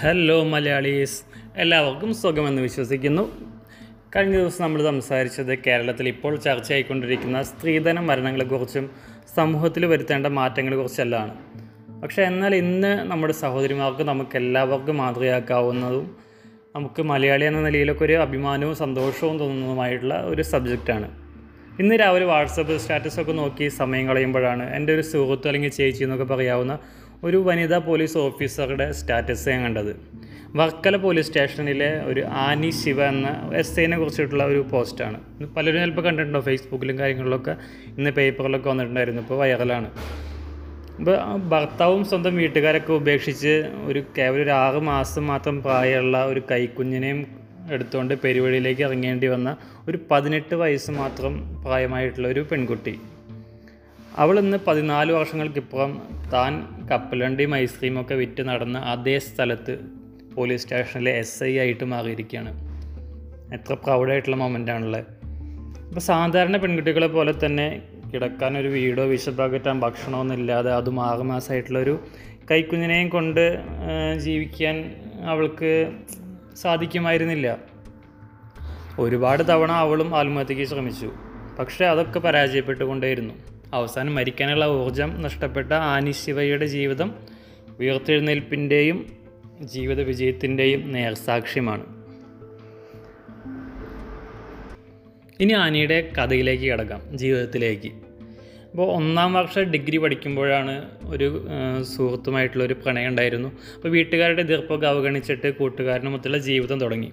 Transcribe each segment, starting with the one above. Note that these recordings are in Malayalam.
ഹലോ മലയാളീസ്. എല്ലാവർക്കും സുഖമെന്ന് വിശ്വസിക്കുന്നു. കഴിഞ്ഞ ദിവസം നമ്മൾ സംസാരിച്ചത് കേരളത്തിൽ ഇപ്പോൾ ചർച്ചയായിക്കൊണ്ടിരിക്കുന്ന സ്ത്രീധന മരണങ്ങളെക്കുറിച്ചും സമൂഹത്തിൽ വരുത്തേണ്ട മാറ്റങ്ങളെക്കുറിച്ചെല്ലാം പക്ഷേ എന്നാൽ ഇന്ന് നമ്മുടെ സഹോദരിമാർക്ക് നമുക്ക് എല്ലാവർക്കും മാതൃകയാക്കാവുന്നതും നമുക്ക് മലയാളി എന്ന നിലയിലൊക്കെ ഒരു അഭിമാനവും സന്തോഷവും തോന്നുന്നതുമായിട്ടുള്ള ഒരു സബ്ജക്റ്റാണ്. ഇന്ന് രാവിലെ വാട്സപ്പ് സ്റ്റാറ്റസൊക്കെ നോക്കി സമയം കളയുമ്പോഴാണ് എന്റെ ഒരു സുഹൃത്ത് അല്ലെങ്കിൽ ചേച്ചി എന്നൊക്കെ പറയാവുന്ന ഒരു വനിതാ പോലീസ് ഓഫീസറുടെ സ്റ്റാറ്റസ് ഞാൻ കണ്ടത്. വർക്കല പോലീസ് സ്റ്റേഷനിലെ ഒരു ആനി ശിവ എന്ന എസ് ഐനെ കുറിച്ചിട്ടുള്ള ഒരു പോസ്റ്റാണ്. പലരും ചിലപ്പോൾ കണ്ടിട്ടുണ്ടോ ഫേസ്ബുക്കിലും കാര്യങ്ങളിലൊക്കെ? ഇന്ന് പേപ്പറിലൊക്കെ വന്നിട്ടുണ്ടായിരുന്നു. ഇപ്പോൾ വൈറലാണ്. ഇപ്പോൾ ഭർത്താവും സ്വന്തം വീട്ടുകാരൊക്കെ ഉപേക്ഷിച്ച് ഒരു കേവലം ഒരു ആറ് മാസം മാത്രം പ്രായമുള്ള ഒരു കൈക്കുഞ്ഞിനെയും എടുത്തുകൊണ്ട് പെരുവഴിയിലേക്ക് ഇറങ്ങേണ്ടി വന്ന ഒരു പതിനെട്ട് വയസ്സ് മാത്രം പ്രായമായിട്ടുള്ള ഒരു പെൺകുട്ടി. അവൾ ഇന്ന് പതിനാല് വർഷങ്ങൾക്കിപ്പുറം താൻ കപ്പലണ്ടിയും ഐസ്ക്രീമും ഒക്കെ വിറ്റ് നടന്ന അതേ സ്ഥലത്ത് പോലീസ് സ്റ്റേഷനിലെ എസ് ഐ ആയിട്ട് മാറിയിരിക്കുകയാണ്. എത്ര പ്രൗഡായിട്ടുള്ള മൊമെന്റ് ആണല്ലേ ഇപ്പോൾ സാധാരണ പെൺകുട്ടികളെ പോലെ തന്നെ കിടക്കാൻ ഒരു വീടോ വിശപ്പാക്കറ്റാൻ ഭക്ഷണമൊന്നും ഇല്ലാതെ അതും ആറ് കൈക്കുഞ്ഞിനെയും കൊണ്ട് ജീവിക്കാൻ അവൾക്ക് സാധിക്കുമായിരുന്നില്ല. ഒരുപാട് തവണ അവളും ആത്മഹത്യക്ക് ശ്രമിച്ചു. പക്ഷേ അതൊക്കെ പരാജയപ്പെട്ടുകൊണ്ടേയിരുന്നു. അവസാനം മരിക്കാനുള്ള ഊർജം നഷ്ടപ്പെട്ട ആനി ശിവയുടെ ജീവിതം ഉയർത്തെഴുന്നേൽപ്പിന്റെയും ജീവിത വിജയത്തിന്റെയും നേർസാക്ഷ്യമാണ്. ഇനി ആനിയുടെ കഥയിലേക്ക് കിടക്കാം ജീവിതത്തിലേക്ക്. അപ്പോൾ ഒന്നാം വർഷ ഡിഗ്രി പഠിക്കുമ്പോഴാണ് ഒരു സുഹൃത്തുമായിട്ടുള്ള ഒരു പ്രണയം ഉണ്ടായിരുന്നു. അപ്പോൾ വീട്ടുകാരുടെ എതിർപ്പൊക്കെ അവഗണിച്ചിട്ട് കൂട്ടുകാരനുമൊത്തുള്ള ജീവിതം തുടങ്ങി.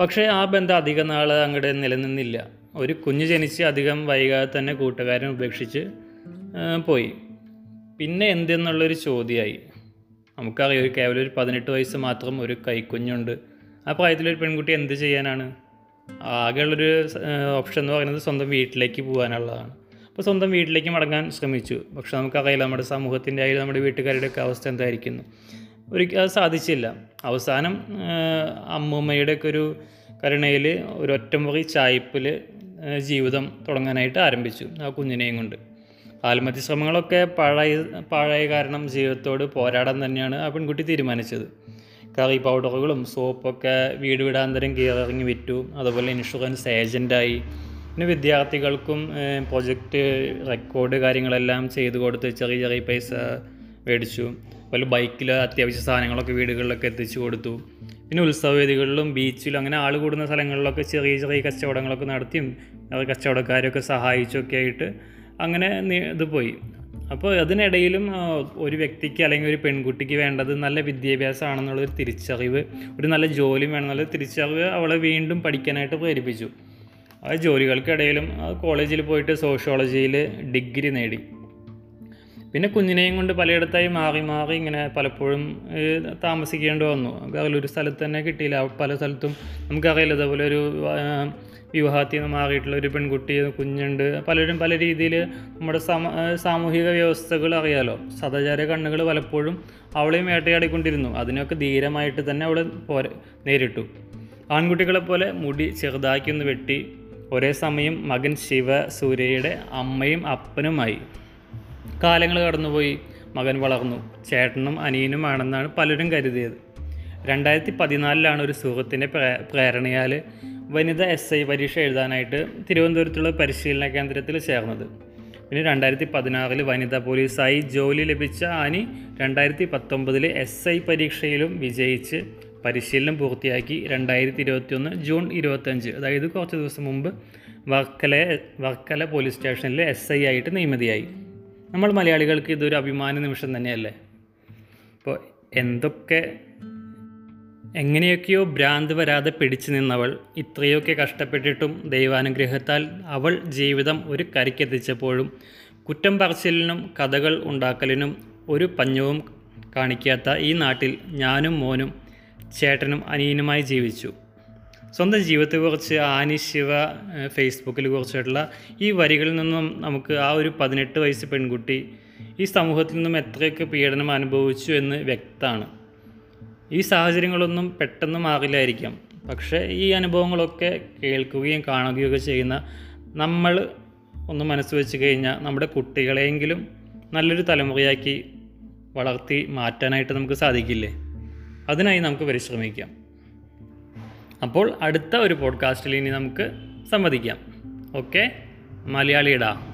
പക്ഷേ ആ ബന്ധം അധിക നാൾ അങ്ങോട്ട് നിലനിന്നില്ല. ഒരു കുഞ്ഞ് ജനിച്ച് അധികം വൈകാതെ തന്നെ കൂട്ടുകാരൻ ഉപേക്ഷിച്ച് പോയി. പിന്നെ എന്തെന്നുള്ളൊരു ചോദ്യമായി. നമുക്കറിയാം ഒരു കേവലം ഒരു പതിനെട്ട് വയസ്സ് മാത്രം ഒരു കൈക്കുഞ്ഞുണ്ട്. ആ പ്രായത്തിലൊരു പെൺകുട്ടി എന്ത് ചെയ്യാനാണ്? ആകെയുള്ളൊരു ഓപ്ഷൻ എന്ന് പറയുന്നത് സ്വന്തം വീട്ടിലേക്ക് പോകാനുള്ളതാണ്. അപ്പോൾ സ്വന്തം വീട്ടിലേക്ക് മടങ്ങാൻ ശ്രമിച്ചു. പക്ഷെ നമുക്കറിയില്ല നമ്മുടെ സമൂഹത്തിന്റെ ആയാലും നമ്മുടെ വീട്ടുകാരുടെ ഒക്കെ അവസ്ഥ എന്തായിരിക്കുന്നു. ഒരിക്കലും അത് സാധിച്ചില്ല. അവസാനം അമ്മൂമ്മയുടെ ഒക്കെ ഒരു കരുണയിൽ ഒറ്റമുറി ചായ്പിൽ ജീവിതം തുടങ്ങാനായിട്ട് ആരംഭിച്ചു ആ കുഞ്ഞിനെയും കൊണ്ട്. ആത്മഹത്യ ശ്രമങ്ങളൊക്കെ പഴയ പഴയ കാരണം ജീവിതത്തോട് പോരാടാൻ തന്നെയാണ് ആ പെൺകുട്ടി തീരുമാനിച്ചത്. കറി പൗഡറുകളും സോപ്പൊക്കെ വീട് വീടാന്തരം കീറിറങ്ങി വിറ്റു. അതുപോലെ ഇൻഷുറൻസ് ഏജന്റായി പിന്നെ വിദ്യാർത്ഥികൾക്കും പ്രൊജക്റ്റ് റെക്കോർഡ് കാര്യങ്ങളെല്ലാം ചെയ്തു കൊടുത്ത് ചെറിയ ചെറിയ പൈസ മേടിച്ചു. അതുപോലെ ബൈക്കിൽ അത്യാവശ്യ സാധനങ്ങളൊക്കെ വീടുകളിലൊക്കെ എത്തിച്ചു കൊടുത്തു. പിന്നെ ഉത്സവവേദികളിലും ബീച്ചിലും അങ്ങനെ ആൾ കൂടുന്ന സ്ഥലങ്ങളിലൊക്കെ ചെറിയ ചെറിയ കച്ചവടങ്ങളൊക്കെ നടത്തിയും കച്ചവടക്കാരെയൊക്കെ സഹായിച്ചൊക്കെ ആയിട്ട് അങ്ങനെ ഇത് പോയി. അപ്പോൾ അതിനിടയിലും ഒരു വ്യക്തിക്ക് അല്ലെങ്കിൽ ഒരു പെൺകുട്ടിക്ക് വേണ്ടത് നല്ല വിദ്യാഭ്യാസമാണെന്നുള്ളൊരു തിരിച്ചറിവ് ഒരു നല്ല ജോലിയും വേണമെന്നുള്ള തിരിച്ചറിവ് അവളെ വീണ്ടും പഠിക്കാനായിട്ട് പ്രേരിപ്പിച്ചു. ആ ജോലികൾക്കിടയിലും കോളേജിൽ പോയിട്ട് സോഷ്യോളജിയിൽ ഡിഗ്രി നേടി. പിന്നെ കുഞ്ഞിനെയും കൊണ്ട് പലയിടത്തായി മാറി മാറി ഇങ്ങനെ പലപ്പോഴും താമസിക്കേണ്ടി വന്നു. ഒരു സ്ഥലത്ത് തന്നെ കിട്ടിയില്ല. പല സ്ഥലത്തും നമുക്കറിയില്ല ഇതേപോലെ ഒരു വിവാഹത്തിൽ നിന്ന് മാറിയിട്ടുള്ള ഒരു പെൺകുട്ടി കുഞ്ഞുണ്ട്. പലരും പല രീതിയിൽ നമ്മുടെ സമ സാമൂഹിക വ്യവസ്ഥകൾ അറിയാലോ. സദാചാര കണ്ണുകൾ പലപ്പോഴും അവളെയും വേട്ടയാടിക്കൊണ്ടിരുന്നു. അതിനൊക്കെ ധീരമായിട്ട് തന്നെ അവൾ പോരെ നേരിട്ടു. ആൺകുട്ടികളെ പോലെ മുടി ചെറുതാക്കി ഒന്ന് വെട്ടി. ഒരേ സമയം മകൻ ശിവ സൂര്യയുടെ അമ്മയും അപ്പനുമായി. കാലങ്ങൾ കടന്നുപോയി. മകൻ വളർന്നു. ചേട്ടനും അനിയനുമാണെന്നാണ് പലരും കരുതിയത്. രണ്ടായിരത്തി പതിനാലിലാണ് ഒരു സുഹൃത്തിന്റെ പ്രേരണയാൽ വനിത എസ് ഐ പരീക്ഷ എഴുതാനായിട്ട് തിരുവനന്തപുരത്തുള്ള പരിശീലന കേന്ദ്രത്തിൽ ചേർന്നത്. പിന്നെ രണ്ടായിരത്തി പതിനാറിൽ വനിതാ പോലീസായി ജോലി ലഭിച്ച ആനി രണ്ടായിരത്തി പത്തൊമ്പതിൽ എസ് ഐ പരീക്ഷയിലും വിജയിച്ച് പരിശീലനം പൂർത്തിയാക്കി രണ്ടായിരത്തി ഇരുപത്തിയൊന്ന് ജൂൺ ഇരുപത്തഞ്ച് അതായത് കുറച്ച് ദിവസം മുമ്പ് വർക്കല വർക്കല പോലീസ് സ്റ്റേഷനിൽ എസ് ഐ ആയിട്ട് നിയമിതയായി. നമ്മൾ മലയാളികൾക്ക് ഇതൊരു അഭിമാന നിമിഷം തന്നെയല്ലേ? അപ്പോൾ എന്തൊക്കെ എങ്ങനെയൊക്കെയോ ഭ്രാന്ത് വരാതെ പിടിച്ചു നിന്നവൾ ഇത്രയൊക്കെ കഷ്ടപ്പെട്ടിട്ടും ദൈവാനുഗ്രഹത്താൽ അവൾ ജീവിതം ഒരു കരയ്ക്കെത്തിച്ചപ്പോഴും കുറ്റം പറച്ചിലിനും കഥകൾ ഉണ്ടാക്കലിനും ഒരു പഞ്ഞവും കാണിക്കാത്ത ഈ നാട്ടിൽ ഞാനും മോനും ചേട്ടനും അനിയനുമായി ജീവിച്ചു. സ്വന്തം ജീവിതത്തെക്കുറിച്ച് ആനി ശിവ ഫേസ്ബുക്കിൽ കുറിച്ചിട്ടുള്ള ഈ വരികളിൽ നിന്നും നമുക്ക് ആ ഒരു പതിനെട്ട് വയസ്സ് പെൺകുട്ടി ഈ സമൂഹത്തിൽ നിന്നും എത്രയൊക്കെ പീഡനം അനുഭവിച്ചു എന്ന് വ്യക്തമാണ്. ഈ സാഹചര്യങ്ങളൊന്നും പെട്ടെന്ന് മാറില്ലായിരിക്കാം. പക്ഷേ ഈ അനുഭവങ്ങളൊക്കെ കേൾക്കുകയും കാണുകയൊക്കെ ചെയ്യുന്ന നമ്മൾ ഒന്ന് മനസ്സ് വെച്ച് കഴിഞ്ഞാൽ നമ്മുടെ കുട്ടികളെയെങ്കിലും നല്ലൊരു തലമുറയാക്കി വളർത്തി മാറ്റാനായിട്ട് നമുക്ക് സാധിക്കില്ലേ? അതിനായി നമുക്ക് പരിശ്രമിക്കാം. അപ്പോൾ അടുത്ത ഒരു പോഡ്കാസ്റ്റിൽ ഇനി നമുക്ക് സംവദിക്കാം. ഓക്കെ മലയാളിയിടാ